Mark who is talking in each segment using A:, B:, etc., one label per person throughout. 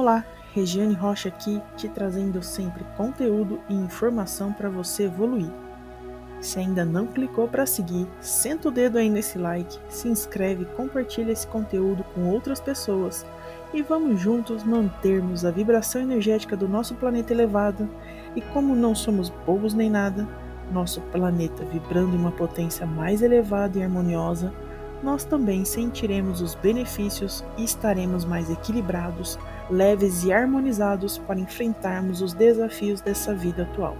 A: Olá, Regiane Rocha aqui, te trazendo sempre conteúdo e informação para você evoluir. Se ainda não clicou para seguir, senta o dedo aí nesse like, se inscreve, compartilha esse conteúdo com outras pessoas e vamos juntos mantermos a vibração energética do nosso planeta elevada e como não somos bobos nem nada, nosso planeta vibrando em uma potência mais elevada e harmoniosa, nós também sentiremos os benefícios e estaremos mais equilibrados, leves e harmonizados para enfrentarmos os desafios dessa vida atual.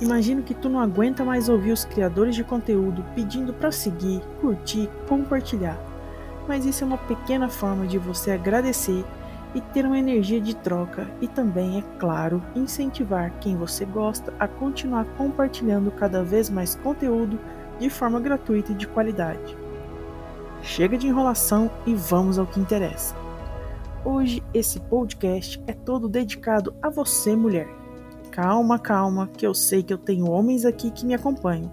A: Imagino que tu não aguenta mais ouvir os criadores de conteúdo pedindo para seguir, curtir, compartilhar. Mas isso é uma pequena forma de você agradecer e ter uma energia de troca e também, é claro, incentivar quem você gosta a continuar compartilhando cada vez mais conteúdo de forma gratuita e de qualidade. Chega de enrolação e vamos ao que interessa. Hoje esse podcast é todo dedicado a você, mulher. Calma, calma, que eu sei que eu tenho homens aqui que me acompanham.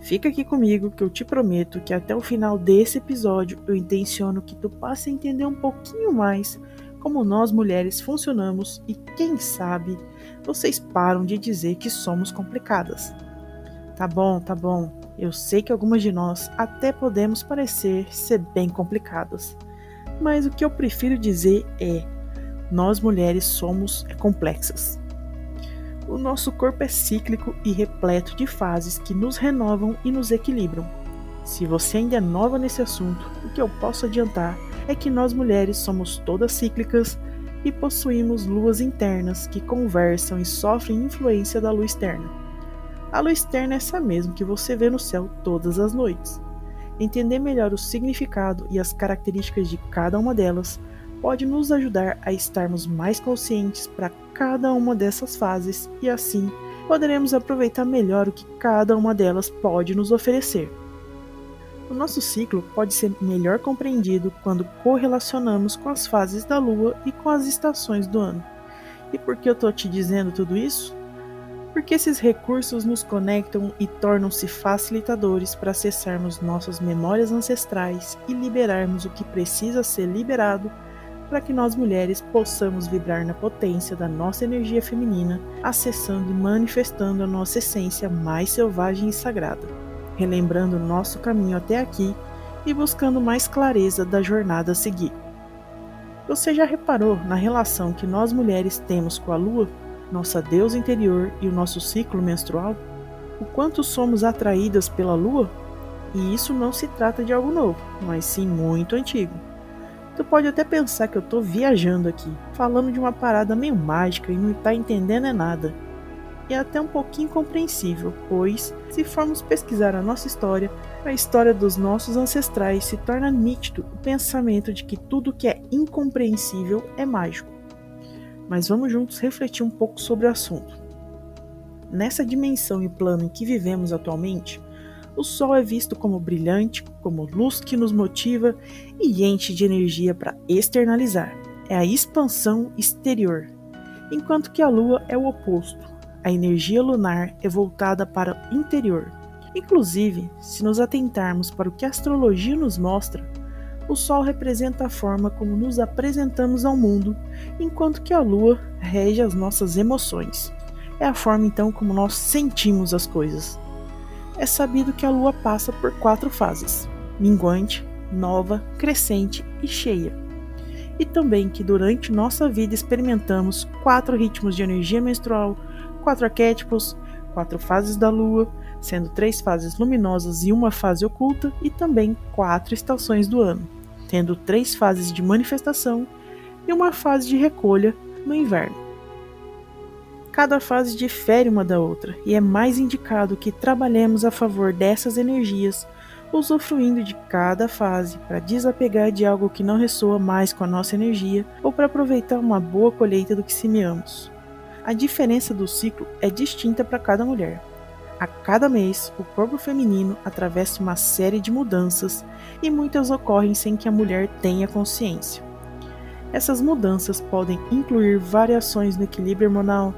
A: Fica aqui comigo que eu te prometo que até o final desse episódio eu intenciono que tu passe a entender um pouquinho mais como nós mulheres funcionamos e quem sabe vocês param de dizer que somos complicadas. Tá bom, tá bom. Eu sei que algumas de nós até podemos parecer ser bem complicadas, mas o que eu prefiro dizer é: nós mulheres somos complexas. O nosso corpo é cíclico e repleto de fases que nos renovam e nos equilibram. Se você ainda é nova nesse assunto, o que eu posso adiantar é que nós mulheres somos todas cíclicas e possuímos luas internas que conversam e sofrem influência da lua externa. A lua externa é essa mesma que você vê no céu todas as noites. Entender melhor o significado e as características de cada uma delas pode nos ajudar a estarmos mais conscientes para cada uma dessas fases e assim poderemos aproveitar melhor o que cada uma delas pode nos oferecer. O nosso ciclo pode ser melhor compreendido quando correlacionamos com as fases da Lua e com as estações do ano. E por que eu estou te dizendo tudo isso? Porque esses recursos nos conectam e tornam-se facilitadores para acessarmos nossas memórias ancestrais e liberarmos o que precisa ser liberado para que nós mulheres possamos vibrar na potência da nossa energia feminina, acessando e manifestando a nossa essência mais selvagem e sagrada, relembrando nosso caminho até aqui e buscando mais clareza da jornada a seguir. Você já reparou na relação que nós mulheres temos com a lua? Nossa deusa interior e o nosso ciclo menstrual, o quanto somos atraídas pela lua? E isso não se trata de algo novo, mas sim muito antigo. Tu pode até pensar que eu tô viajando aqui, falando de uma parada meio mágica e não tá entendendo é nada. É até um pouquinho compreensível, pois, se formos pesquisar a nossa história, a história dos nossos ancestrais se torna nítido o pensamento de que tudo que é incompreensível é mágico mas vamos juntos refletir um pouco sobre o assunto. Nessa dimensão e plano em que vivemos atualmente, o Sol é visto como brilhante, como luz que nos motiva e enche de energia para externalizar. É a expansão exterior, enquanto que a Lua é o oposto. A energia lunar é voltada para o interior. Inclusive, se nos atentarmos para o que a astrologia nos mostra, o Sol representa a forma como nos apresentamos ao mundo, enquanto que a Lua rege as nossas emoções. É a forma então como nós sentimos as coisas. É sabido que a Lua passa por quatro fases: minguante, nova, crescente e cheia. E também que durante nossa vida experimentamos quatro ritmos de energia menstrual, quatro arquétipos, quatro fases da Lua, sendo três fases luminosas e uma fase oculta, e também quatro estações do ano, tendo três fases de manifestação e uma fase de recolha no inverno. Cada fase difere uma da outra e é mais indicado que trabalhemos a favor dessas energias, usufruindo de cada fase para desapegar de algo que não ressoa mais com a nossa energia ou para aproveitar uma boa colheita do que semeamos. A diferença do ciclo é distinta para cada mulher. A cada mês, o corpo feminino atravessa uma série de mudanças e muitas ocorrem sem que a mulher tenha consciência. Essas mudanças podem incluir variações no equilíbrio hormonal,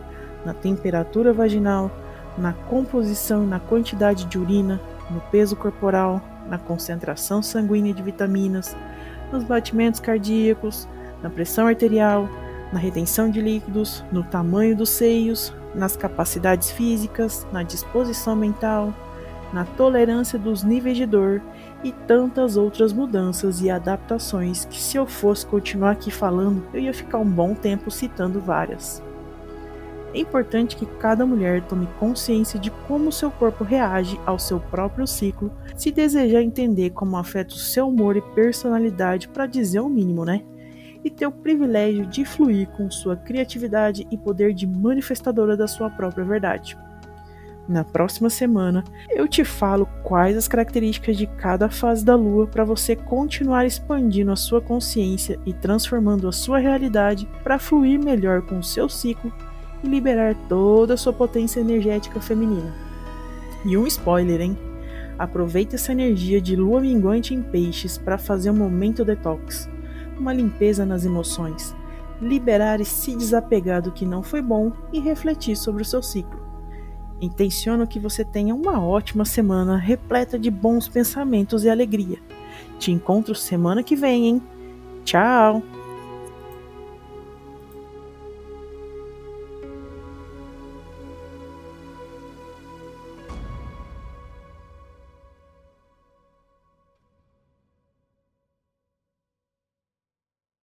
A: na temperatura vaginal, na composição e na quantidade de urina, no peso corporal, na concentração sanguínea de vitaminas, nos batimentos cardíacos, na pressão arterial, na retenção de líquidos, no tamanho dos seios, nas capacidades físicas, na disposição mental, na tolerância dos níveis de dor e tantas outras mudanças e adaptações que, se eu fosse continuar aqui falando, eu ia ficar um bom tempo citando várias. É importante que cada mulher tome consciência de como seu corpo reage ao seu próprio ciclo, se desejar entender como afeta o seu humor e personalidade, para dizer o mínimo, né? E ter o privilégio de fluir com sua criatividade e poder de manifestadora da sua própria verdade. Na próxima semana, eu te falo quais as características de cada fase da lua para você continuar expandindo a sua consciência e transformando a sua realidade para fluir melhor com o seu ciclo e liberar toda a sua potência energética feminina. E um spoiler, hein? Aproveite essa energia de lua minguante em peixes para fazer um momento detox, uma limpeza nas emoções, liberar e se desapegar do que não foi bom e refletir sobre o seu ciclo. Intenciono que você tenha uma ótima semana repleta de bons pensamentos e alegria. Te encontro semana que vem, hein? Tchau!